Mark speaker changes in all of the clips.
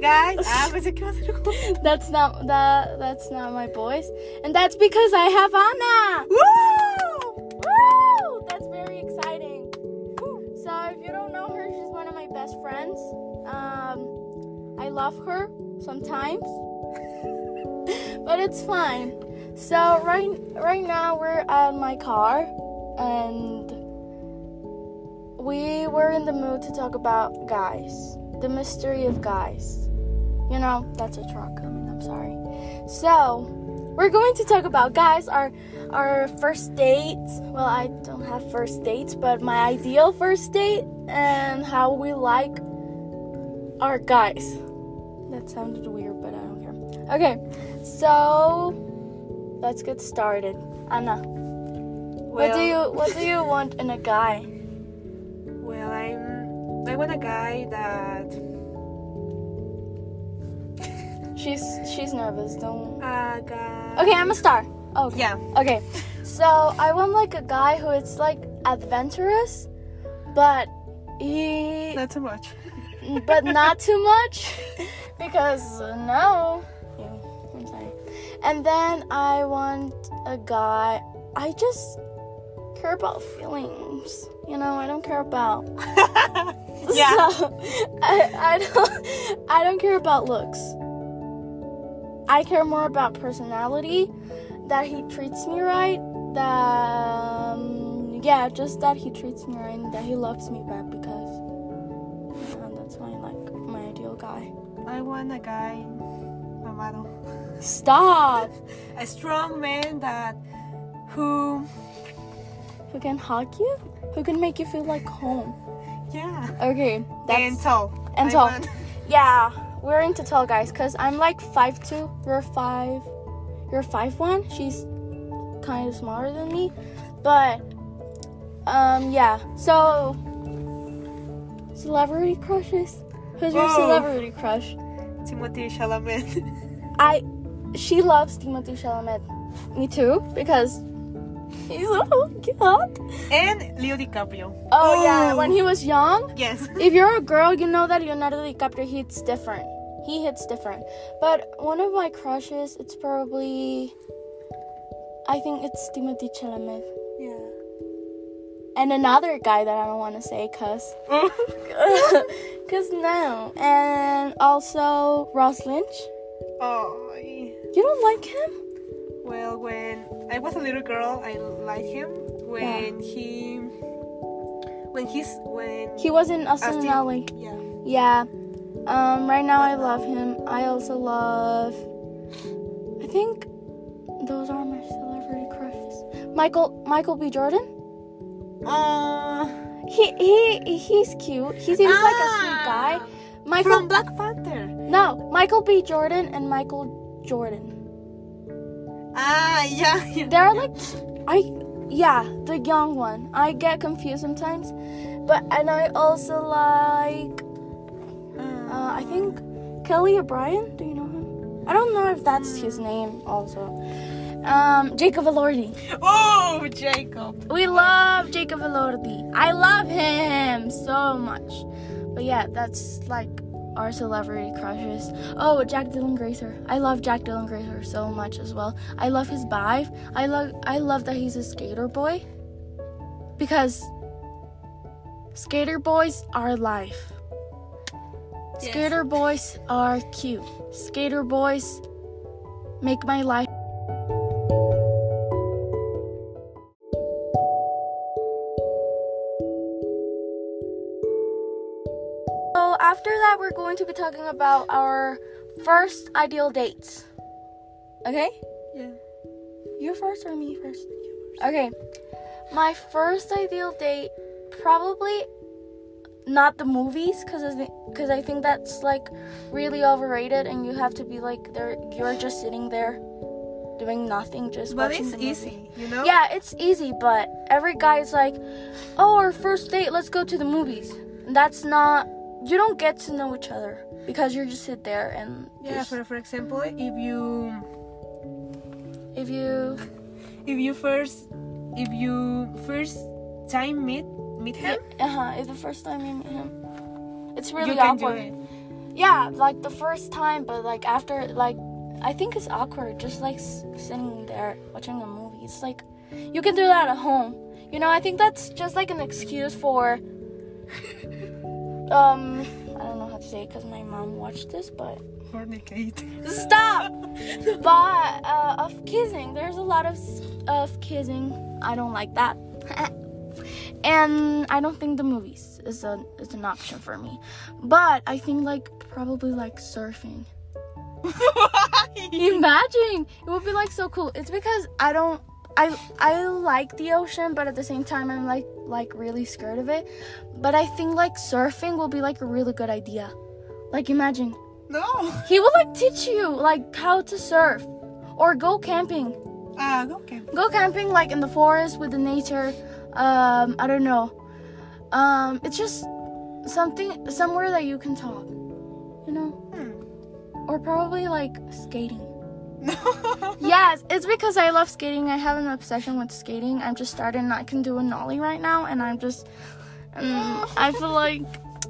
Speaker 1: Guys. Ah, pensé que iba a
Speaker 2: That's not that. That's not my voice, and that's because I have Anna.
Speaker 1: Woo!
Speaker 2: Woo! That's very exciting. So if you don't know her, she's one of my best friends. Um, I love her sometimes, but it's fine. So right right now we're at my car, and we were in the mood to talk about guys, the mystery of guys. You know, that's a truck coming. I'm sorry. So we're going to talk about guys. Our our first dates. Well, I don't have first dates, but my ideal first date and how we like our guys. That sounded weird, but I don't care. Okay, so let's get started. Anna, what do you what do you want in a guy?
Speaker 1: Well, I'm. I want a guy that.
Speaker 2: She's she's nervous. Don't.
Speaker 1: Guy.
Speaker 2: Okay, I'm a star. Oh,
Speaker 1: Yeah.
Speaker 2: Okay, so I want like a guy who is like adventurous, but he
Speaker 1: Not too much.
Speaker 2: but not too much because uh, no. Yeah, I'm sorry. And then I want a guy. I just care about feelings. You know, I don't care about.
Speaker 1: Yeah.
Speaker 2: So, I, I don't. I don't care about looks. I care more about personality. That he treats me right. That um, yeah, just that he treats me right and that he loves me back because yeah, that's my like my ideal guy.
Speaker 1: I want a guy. Mamado.
Speaker 2: Stop.
Speaker 1: A strong man that. Who.
Speaker 2: Who can hug you? Who can make you feel like home?
Speaker 1: Yeah.
Speaker 2: Okay, that's
Speaker 1: and tall.
Speaker 2: and tall.
Speaker 1: want-
Speaker 2: Yeah, we're into tall guys because I'm like five two. You're five. You're five one. She's kind of smaller than me, but um yeah. So celebrity crushes. Who's your celebrity crush?
Speaker 1: Timothée Chalamet.
Speaker 2: I. She loves Timothée Chalamet. Me too because he's so cute. Oh
Speaker 1: and Leo DiCaprio.
Speaker 2: yeah,
Speaker 1: Oh.
Speaker 2: Yeah, when he was young.
Speaker 1: Yes.
Speaker 2: if you're a girl, you know that Leonardo DiCaprio hits different. He hits different. But one of my crushes, it's probably, I think it's Timothée Chalamet.
Speaker 1: Yeah.
Speaker 2: And another guy that I don't want to say, cause, cause no. And also Ross Lynch.
Speaker 1: oh.
Speaker 2: You don't like him?
Speaker 1: Well, when I was a little girl, I liked him. When he, when he's when
Speaker 2: He was in
Speaker 1: Austin-
Speaker 2: Austin Ally.
Speaker 1: yeah.
Speaker 2: Yeah. Um, right now I love him. I also love. I think those are my celebrity crushes. Michael Michael B. Jordan.
Speaker 1: Uh,
Speaker 2: He he he's cute. He seems like a sweet guy. Michael
Speaker 1: from Black Panther.
Speaker 2: No, Michael B. Jordan and Michael Jordan.
Speaker 1: Ah, yeah. yeah.
Speaker 2: They're like I yeah, the young one. I get confused sometimes. But and I also like uh, I think Kelly O'Brien. Do you know him? I don't know if that's his name also. Um, Jacob Elordi.
Speaker 1: Oh, Jacob.
Speaker 2: We love Jacob Elordi. I love him so much. But yeah, that's like our celebrity crushes. Oh, Jack Dylan Grazer. I love Jack Dylan Grazer so much as well. I love his vibe. I love I love that he's a skater boy. Because skater boys are life.
Speaker 1: Yes.
Speaker 2: Skater boys are cute. Skater boys make my life So after that, we're going to be talking about our first ideal dates. Okay?
Speaker 1: Yeah.
Speaker 2: You first or me first? Okay. My first ideal date, probably not the movies, cause I think, cause I think that's like really overrated, and you have to be like there. You're just sitting there, doing nothing, just
Speaker 1: But
Speaker 2: watching
Speaker 1: it's easy, you know.
Speaker 2: Yeah, it's easy, but every guy's like, "Oh, our first date, let's go to the movies." That's not. You don't get to know each other because you just sit there and
Speaker 1: Yeah. For for example, if you
Speaker 2: if you
Speaker 1: if you first if you first time meet meet him,
Speaker 2: uh huh, if the first time you meet him, it's really
Speaker 1: you
Speaker 2: awkward.
Speaker 1: it.
Speaker 2: yeah, like the first time, but like after, like, I think it's awkward just like sitting there watching a movie. It's like, you can do that at home. You know, I think that's just like an excuse for, um, I don't know how to say it because my mom watched this, but
Speaker 1: Fornicate.
Speaker 2: stop! but, uh, of kissing, there's a lot of, of kissing. I don't like that. and I don't think the movies is a is an option for me. But I think like probably like surfing. Imagine it would be like so cool. It's because I don't I I like the ocean, but at the same time I'm like like really scared of it. But I think like surfing will be like a really good idea. Like imagine
Speaker 1: no.
Speaker 2: he will like teach you like how to surf or go camping.
Speaker 1: Ah, okay.
Speaker 2: Go camping like in the forest with the nature. Um, I don't know. Um, it's just something somewhere that you can talk. You know,
Speaker 1: Hmm.
Speaker 2: or probably like skating. Yes, it's because I love skating. I have an obsession with skating. I'm just starting. I can do a nollie right now, and I'm just. Um, I feel like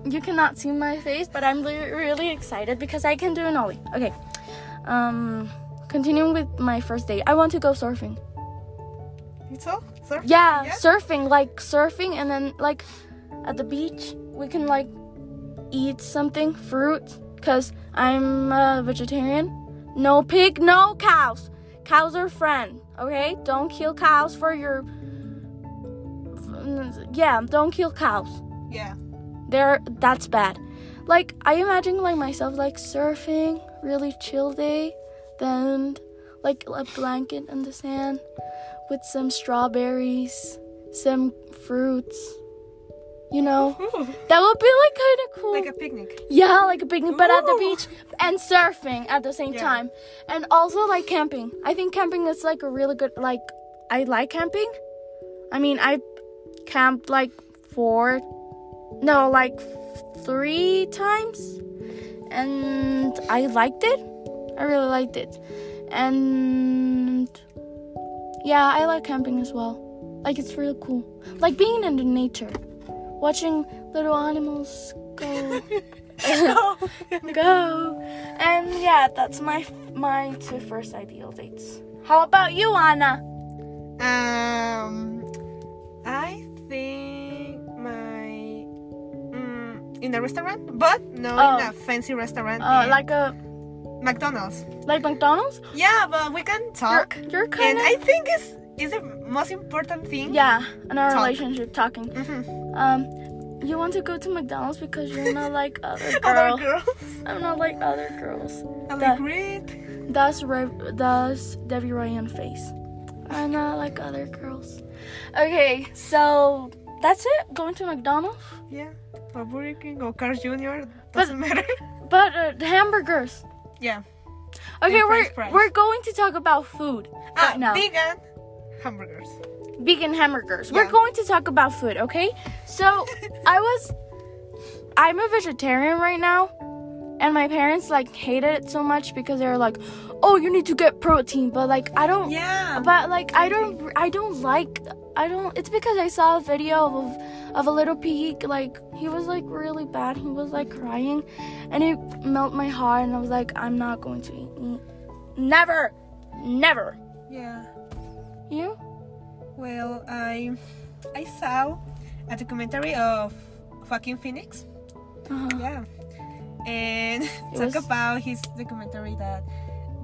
Speaker 2: you cannot see my face, but I'm li- really excited because I can do a nollie. Okay. Um, continuing with my first date, I want to go surfing.
Speaker 1: It's all? Surf?
Speaker 2: Yeah,
Speaker 1: Yeah?
Speaker 2: surfing, like surfing, and then like at the beach, we can like eat something, fruit, because I'm a vegetarian. No pig, no cows. Cows are friend, okay? Don't kill cows for your. Yeah, don't kill cows.
Speaker 1: Yeah.
Speaker 2: They're that's bad. Like I imagine like myself like surfing, really chill day, then like a blanket in the sand with some strawberries, some fruits. You know,
Speaker 1: Ooh,
Speaker 2: that would be like kind of cool.
Speaker 1: like a picnic.
Speaker 2: yeah, like a picnic, but at the beach and surfing at the same
Speaker 1: Yeah.
Speaker 2: time, and also like camping. I think camping is like a really good. Like I like camping. I mean, I camped like four, no, like three times, and I liked it. I really liked it, and yeah, I like camping as well. Like it's really cool. Like being in the nature, watching little animals go go. And yeah, that's my my two first ideal dates. How about you, Anna?
Speaker 1: Um, I think my mm, in a restaurant, but no
Speaker 2: Oh.
Speaker 1: in a fancy restaurant.
Speaker 2: Uh, like a
Speaker 1: McDonald's.
Speaker 2: like McDonald's?
Speaker 1: Yeah, but we can
Speaker 2: You're
Speaker 1: talk.
Speaker 2: you're kind
Speaker 1: and I think it's is the most important thing.
Speaker 2: yeah in our
Speaker 1: Talk.
Speaker 2: relationship talking.
Speaker 1: Mhm.
Speaker 2: Um, you want to go to McDonald's because you're not like other
Speaker 1: Other
Speaker 2: girls.
Speaker 1: girls.
Speaker 2: I'm not like other girls.
Speaker 1: I
Speaker 2: The-
Speaker 1: like.
Speaker 2: That's Re- that's Debby Ryan face. I'm not like other girls. Okay, so that's it. Going to McDonald's,
Speaker 1: Yeah. Or Burger King or Carl's Jr. Doesn't matter.
Speaker 2: but uh, the hamburgers.
Speaker 1: Yeah.
Speaker 2: Okay,
Speaker 1: And
Speaker 2: we're
Speaker 1: fries.
Speaker 2: we're going to talk about food
Speaker 1: Ah,
Speaker 2: right now.
Speaker 1: vegan hamburgers.
Speaker 2: Vegan hamburgers.
Speaker 1: Yeah.
Speaker 2: We're going to talk about food, okay? So I was, I'm a vegetarian right now, and my parents like hated it so much because they were like, "Oh, you need to get protein," but like I don't.
Speaker 1: Yeah.
Speaker 2: But like I don't, I don't like. I don't. It's because I saw a video of of a little pig. Like he was like really bad. He was like crying, and it melted my heart. And I was like, I'm not going to eat meat. Never, never.
Speaker 1: yeah.
Speaker 2: You?
Speaker 1: Well, I I saw a documentary of Joaquin Phoenix.
Speaker 2: Uh-huh.
Speaker 1: Yeah. And talk
Speaker 2: was-
Speaker 1: about his documentary that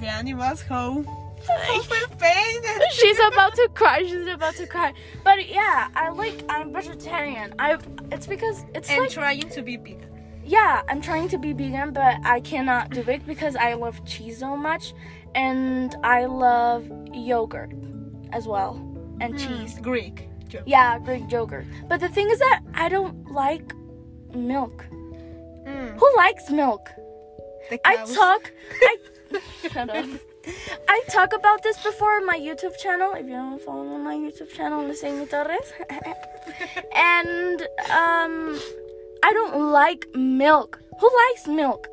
Speaker 1: the animals how how feel pain.
Speaker 2: She's about to cry. She's about to cry. But yeah, I like. I'm vegetarian. I. It's because it's like.
Speaker 1: and
Speaker 2: like.
Speaker 1: trying to be big.
Speaker 2: yeah, I'm trying to be vegan, but I cannot do it because I love cheese so much, and I love yogurt as well, and cheese.
Speaker 1: Greek. joke.
Speaker 2: Yeah, Greek yogurt. But the thing is that I don't like milk.
Speaker 1: Mm,
Speaker 2: Who likes milk?
Speaker 1: The
Speaker 2: I talk. I shut up. I talk about this before on my YouTube channel. If you don't follow my YouTube channel, Liseni Torres. and um, I don't like milk. Who likes milk?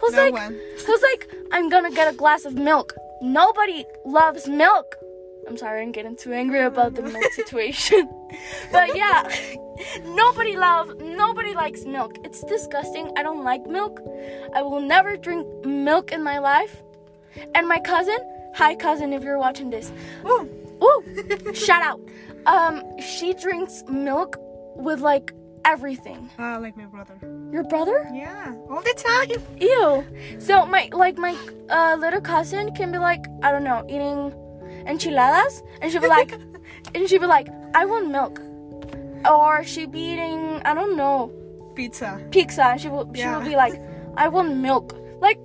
Speaker 2: Who's
Speaker 1: No
Speaker 2: like,
Speaker 1: one.
Speaker 2: who's like, I'm gonna get a glass of milk. Nobody loves milk. I'm sorry, I'm getting too angry about the milk situation. but yeah, nobody loves, nobody likes milk. It's disgusting. I don't like milk. I will never drink milk in my life. And my cousin, hi cousin if you're watching this.
Speaker 1: Ooh.
Speaker 2: Ooh, shout out. Um, she drinks milk with like everything.
Speaker 1: Ah, like my brother.
Speaker 2: Your brother?
Speaker 1: Yeah, all the time.
Speaker 2: Ew. So my like my uh, little cousin can be like I don't know eating enchiladas, and she'll be like, and she'll be like, I want milk, or she be eating I don't know
Speaker 1: Pizza.
Speaker 2: pizza, and she will she
Speaker 1: Yeah.
Speaker 2: will be like, I want milk. Like,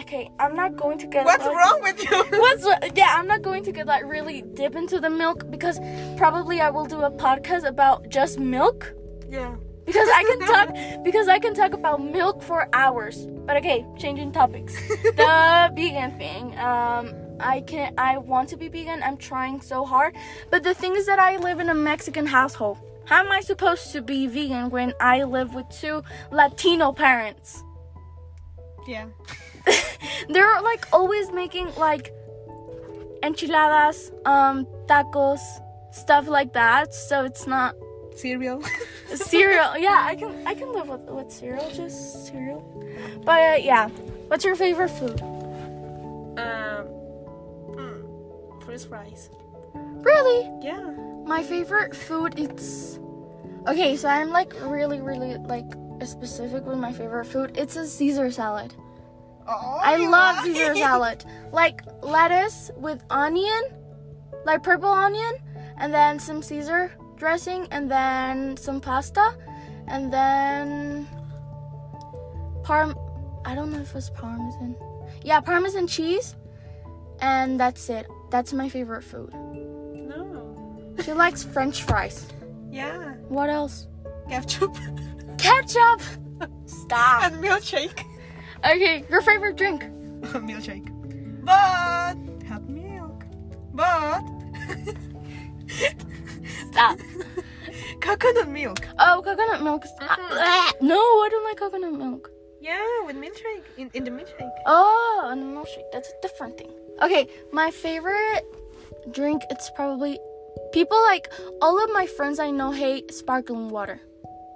Speaker 2: okay, I'm not going to get
Speaker 1: What's
Speaker 2: like,
Speaker 1: wrong with you?
Speaker 2: What's yeah? I'm not going to get like really dip into the milk because probably I will do a podcast about just milk
Speaker 1: Yeah.
Speaker 2: because I can talk because I can talk about milk for hours. But okay, changing topics. the vegan thing. Um, I can I want to be vegan. I'm trying so hard, but the thing is that I live in a Mexican household. How am I supposed to be vegan when I live with two Latino parents?
Speaker 1: Yeah.
Speaker 2: They're like always making like enchiladas, um, tacos, stuff like that. So it's not
Speaker 1: Cereal.
Speaker 2: cereal. Yeah, I can I can live with with cereal, just cereal. But uh, yeah, what's your favorite food?
Speaker 1: um. French fries.
Speaker 2: Really,
Speaker 1: Yeah.
Speaker 2: my favorite food it's okay. So I'm like really really like specific with my favorite food. It's a Caesar salad.
Speaker 1: Oh,
Speaker 2: I love
Speaker 1: like
Speaker 2: Caesar salad. Like lettuce with onion, like purple onion, and then some Caesar dressing, and then some pasta, and then parm. I don't know if it's parmesan. Yeah, parmesan cheese, and that's it. That's my favorite food.
Speaker 1: No.
Speaker 2: She likes French fries.
Speaker 1: Yeah.
Speaker 2: What else?
Speaker 1: Ketchup
Speaker 2: Ketchup. Stop.
Speaker 1: and milkshake.
Speaker 2: Okay, your favorite drink?
Speaker 1: milkshake. But hot milk. But
Speaker 2: Stop.
Speaker 1: coconut milk.
Speaker 2: Oh, coconut milk. Ah, no, I don't like coconut milk.
Speaker 1: Yeah, with milkshake in, in the milkshake.
Speaker 2: Oh, and the milkshake. That's a different thing. Okay, my favorite drink. It's probably people like all of my friends I know hate sparkling water.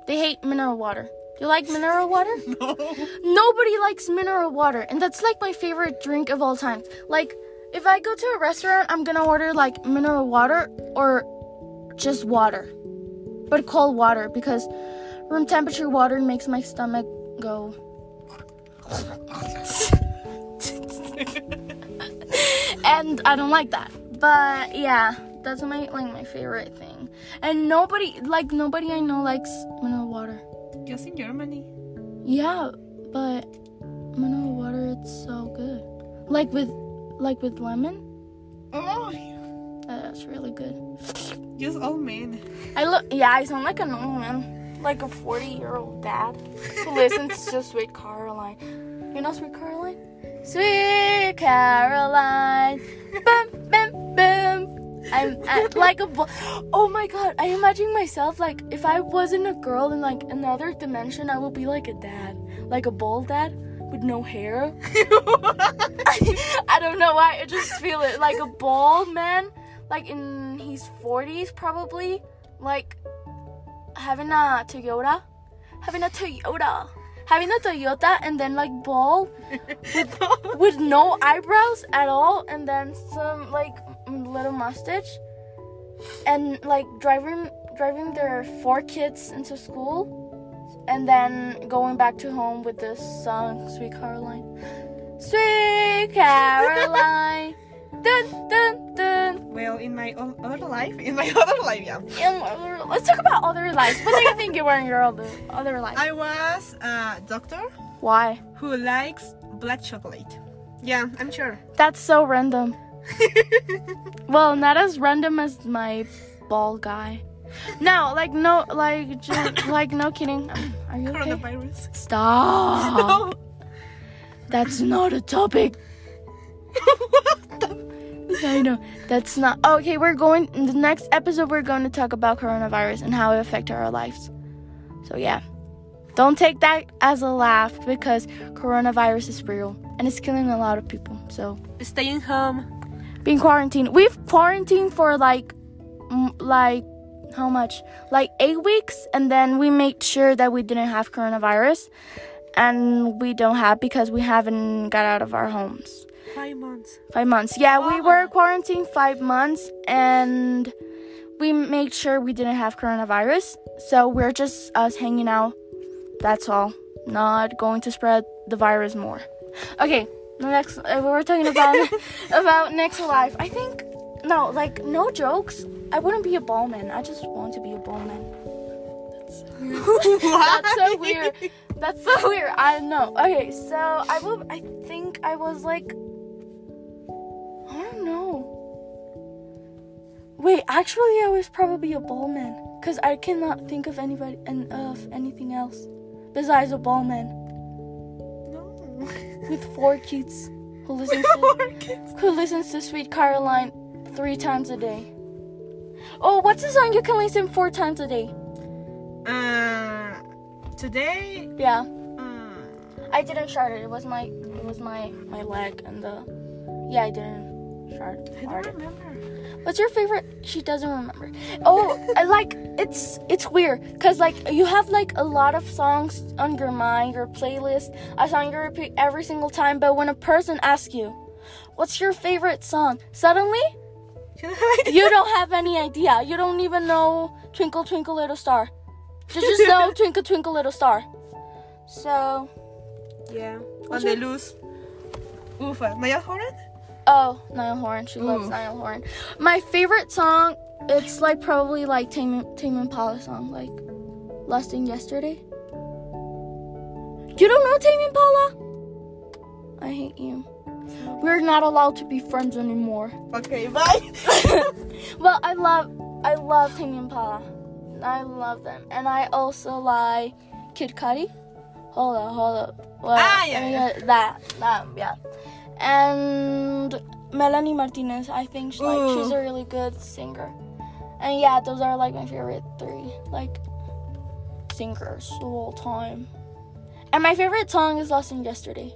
Speaker 2: They hate mineral water. You like mineral water?
Speaker 1: No.
Speaker 2: Nobody likes mineral water, and that's like my favorite drink of all time. Like, if I go to a restaurant, I'm gonna order like mineral water or just water, but cold water because room temperature water makes my stomach go. and I don't like that. But yeah, that's my like my favorite thing. And nobody like nobody I know likes mineral water.
Speaker 1: Just in Germany.
Speaker 2: Yeah, but mineral water it's so good. Like with like with lemon,
Speaker 1: Oh,
Speaker 2: uh, that's really good.
Speaker 1: just old men.
Speaker 2: I look yeah, I sound like an old man, like a 40-year-old dad who listens to Sweet Caroline. You know Sweet Caroline? Sweet Caroline. Bum bum bum. I'm, i like a bo- oh my god i imagine myself like if i wasn't a girl in like another dimension i would be like a dad like a bald dad with no hair I don't know why. I just feel it like a bald man, like in his 40s probably, like having a Toyota, having a Toyota, having a Toyota, and then like bald with no eyebrows at all, and then some like little mustache, and like driving driving their four kids into school. And then going back to home with this song, Sweet Caroline. Sweet Caroline. dun, dun, dun.
Speaker 1: Well, in my o- other life, in my other life, yeah.
Speaker 2: Other- let's talk about other lives. What do you think you were in your other, other life?
Speaker 1: I was a doctor
Speaker 2: Why?
Speaker 1: who likes black chocolate. Yeah, I'm sure.
Speaker 2: That's so random. Well, not as random as my ball guy. No, like no, like just, like no kidding. Um, Are you okay?
Speaker 1: Coronavirus.
Speaker 2: Stop.
Speaker 1: No.
Speaker 2: That's not a topic. I know. That's not. Okay, we're going. In the next episode, we're going to talk about coronavirus and how it affected our lives. So, yeah. Don't take that as a laugh because coronavirus is real and it's killing a lot of people. So,
Speaker 1: Staying home.
Speaker 2: being quarantined. We've quarantined for like, like, how much? Like eight weeks, and then we made sure that we didn't have coronavirus, and we don't have because we haven't got out of our homes.
Speaker 1: Five months.
Speaker 2: Five months. Yeah, we were quarantined five months, and we made sure we didn't have coronavirus. So we're just us hanging out. That's all. Not going to spread the virus more. Okay, next uh, we were talking about about next life. I think no, like no jokes. I wouldn't be a ballman. I just want to be a ballman. That's so weird. That's so weird. I don't know. Okay, so I will. I think I was like. Don't know. Wait, actually, I was probably a ballman because I cannot think of anybody and of anything else besides a ballman
Speaker 1: No.
Speaker 2: with four kids who listens to who listens to Sweet Caroline three times a day. Oh, what's the song you can listen four times a day?
Speaker 1: Uh, today.
Speaker 2: Yeah.
Speaker 1: Uh,
Speaker 2: I didn't start it. It was my it was my my leg and the yeah I didn't start
Speaker 1: I don't remember.
Speaker 2: What's your favorite? She doesn't remember. Oh, I like it's it's weird because like you have like a lot of songs on your mind, your playlist, a song you repeat every single time. But when a person asks you, "What's your favorite song?" suddenly
Speaker 1: You don't have
Speaker 2: you don't have any idea. You don't even know "Twinkle Twinkle Little Star." You just know "Twinkle Twinkle Little Star." So
Speaker 1: Yeah. On
Speaker 2: What's
Speaker 1: the
Speaker 2: your-
Speaker 1: loose. Ufa. Niall Horan?
Speaker 2: Oh, Niall Horan. She loves
Speaker 1: Ooh.
Speaker 2: Niall Horan. My favorite song, it's like probably like Tame, Tame Impala song, like Lost in Yesterday. You don't know Tame Impala? I hate you. We're not allowed to be friends anymore.
Speaker 1: Okay, bye.
Speaker 2: well, I love, I love Tame Impala. I love them, and I also like Kid Cudi. Hold up, hold up. Well,
Speaker 1: Ah, yeah, yeah.
Speaker 2: that, that, yeah. And Melanie Martinez, I think she's like she's a really good singer. And yeah, those are like my favorite three like singers of all time. And my favorite song is Lost in Yesterday,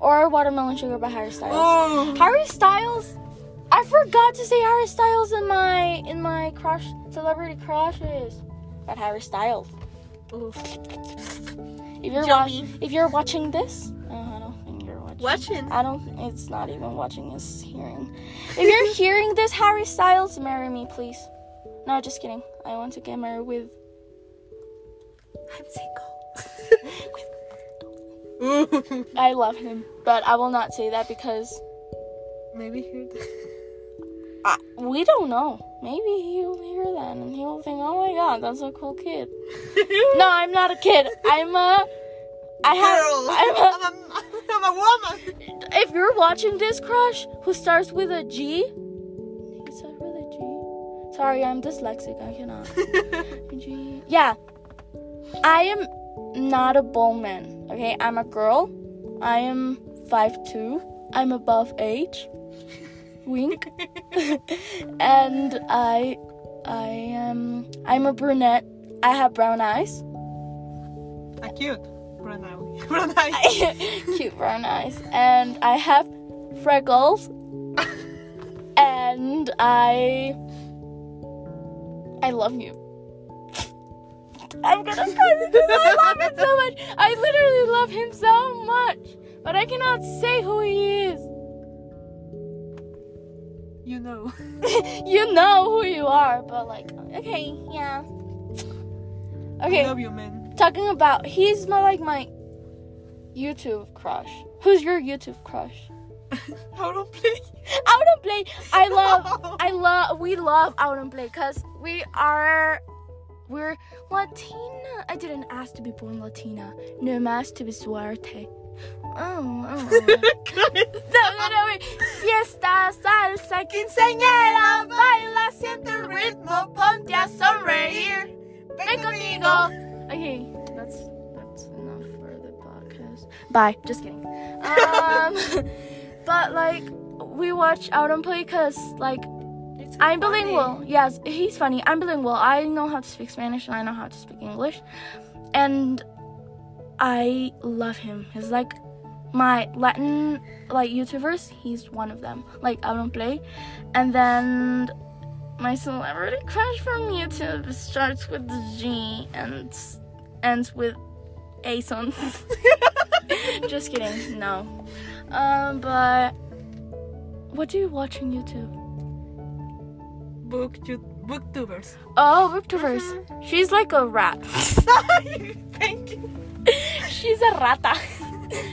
Speaker 2: or Watermelon Sugar by Harry Styles.
Speaker 1: Oh.
Speaker 2: Harry Styles. I forgot to say Harry Styles in my in my crush celebrity crushes. But Harry Styles.
Speaker 1: Oof.
Speaker 2: If you're wa- if you're watching this, watching. I don't. It's not even watching. It's hearing. If you're hearing this, Harry Styles, marry me, please. No, just kidding. I want to get married with.
Speaker 1: I'm single. Ooh.
Speaker 2: I love him, but I will not say that because
Speaker 1: Maybe hear
Speaker 2: I, we don't know. Maybe he'll hear that and he'll think, "Oh my God, that's a cool kid." No, I'm not a kid. I'm a. I have.
Speaker 1: Girl.
Speaker 2: I'm a,
Speaker 1: I'm a, I'm a woman.
Speaker 2: if you're watching this crush who starts with a G, he starts with a G. Sorry, I'm dyslexic. I cannot. G. Yeah, I am not a bowman. Okay, I'm a girl. I am five two. I'm above age. Wink. and I, I am. I'm a brunette. I have brown eyes.
Speaker 1: Ah, cute. Brown eye. Brown eye.
Speaker 2: Cute brown eyes. And I have freckles. and I I love you. I'm gonna cry because I love him so much. I literally love him so much. But I cannot say who he is.
Speaker 1: You know.
Speaker 2: you know who you are, but like okay, yeah.
Speaker 1: I
Speaker 2: Okay,
Speaker 1: love you, man.
Speaker 2: Talking about he's my like my YouTube crush. Who's your YouTube crush?
Speaker 1: I don't play.
Speaker 2: out and play. I love, I love, we love out and play because we are, we're Latina. I didn't ask to be born Latina. No más to be suerte. Oh, oh. no, no, no, wait. Fiesta, salsa, quinceañera, baila, siente el ritmo, ponte a sonreír. Ven conmigo. Okay, that's that's enough for the podcast. Bye. Just kidding. Um, but like we watch out and play because like
Speaker 1: It's
Speaker 2: I'm
Speaker 1: funny.
Speaker 2: bilingual. Yes, he's funny. I'm bilingual. I know how to speak Spanish and I know how to speak English, and I love him. He's like my Latin like YouTubers. He's one of them. Like out and play, and then my celebrity crush from YouTube starts with G and ends with Ason. Just kidding. No. Um, but what do you watch on YouTube?
Speaker 1: Book booktubers.
Speaker 2: Oh, booktubers. She's like a rat.
Speaker 1: Thank you.
Speaker 2: She's a rata.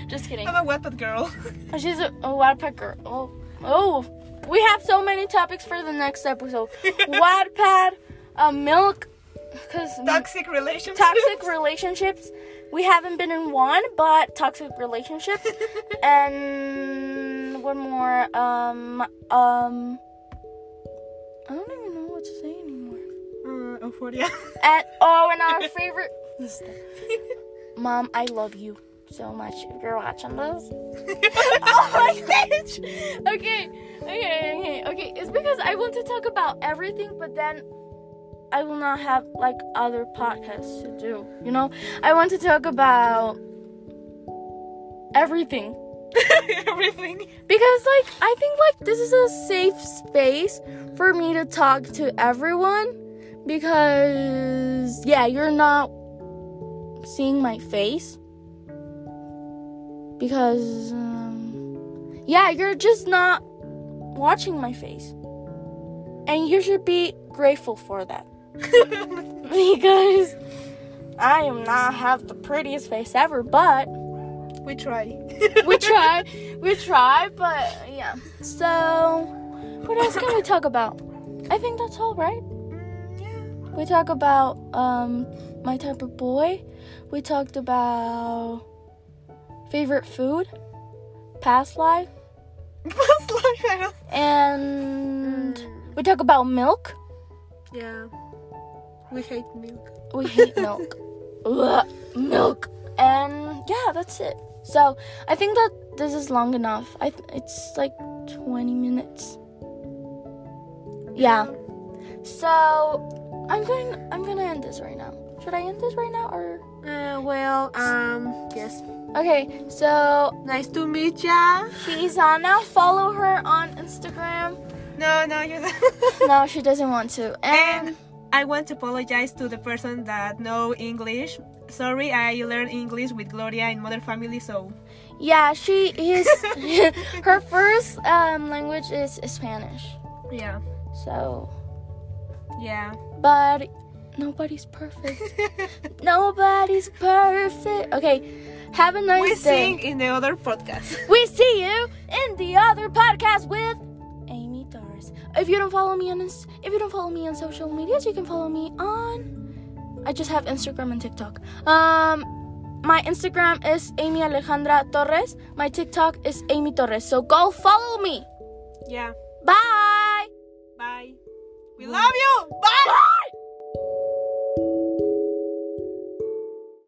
Speaker 2: Just kidding.
Speaker 1: I'm a Wattpad girl.
Speaker 2: She's a, a Wattpad girl. Oh, oh, we have so many topics for the next episode. Wattpad, uh, milk, because
Speaker 1: Toxic relationships.
Speaker 2: toxic relationships. We haven't been in one, but toxic relationships, and one more. Um, um, I don't even know what to say anymore.
Speaker 1: Uh, Euphoria.
Speaker 2: And oh, and our favorite. Mom, I love you so much. If you're watching this. oh my gosh. Okay, okay, okay, okay. It's because I want to talk about everything, but then I will not have like other podcasts to do. You know, I want to talk about everything
Speaker 1: Everything.
Speaker 2: because like I think like this is a safe space for me to talk to everyone because yeah, you're not seeing my face because um, yeah, you're just not watching my face. And you should be grateful for that because I am not have the prettiest face ever, but
Speaker 1: we try.
Speaker 2: we try, we try, but yeah. So, what else can we talk about? I think that's all, right?
Speaker 1: Mm, yeah.
Speaker 2: We talk about um my type of boy. We talked about favorite food, past life,
Speaker 1: Past life,
Speaker 2: and we talk about milk.
Speaker 1: Yeah. We hate milk.
Speaker 2: We hate milk. Ugh, milk. And yeah, that's it. So I think that this is long enough. I th- it's like 20 minutes. Yeah. So I'm going. I'm gonna end this right now. Should I end this right now or?
Speaker 1: Uh, well, um, yes.
Speaker 2: Okay. So
Speaker 1: Nice to meet ya.
Speaker 2: she's on now. Follow her on Instagram.
Speaker 1: No, no, you don't.
Speaker 2: No, she doesn't want to. And
Speaker 1: And I want to apologize to the person that know English. Sorry, I learned English with Gloria in Modern Family, so
Speaker 2: yeah, she is. her first um, language is Spanish.
Speaker 1: yeah,
Speaker 2: So,
Speaker 1: yeah.
Speaker 2: but nobody's perfect. Nobody's perfect. Okay, have a nice day.
Speaker 1: we
Speaker 2: day.
Speaker 1: sing in the other podcast.
Speaker 2: We see you in the other podcast with Amy Doris. If you don't follow me on if you don't follow me on social medias, you can follow me on. I just have Instagram and TikTok. Um, my Instagram is Amy Alejandra Torres. My TikTok is Amy Torres. So go follow me.
Speaker 1: Yeah.
Speaker 2: Bye.
Speaker 1: Bye. We love you. Bye.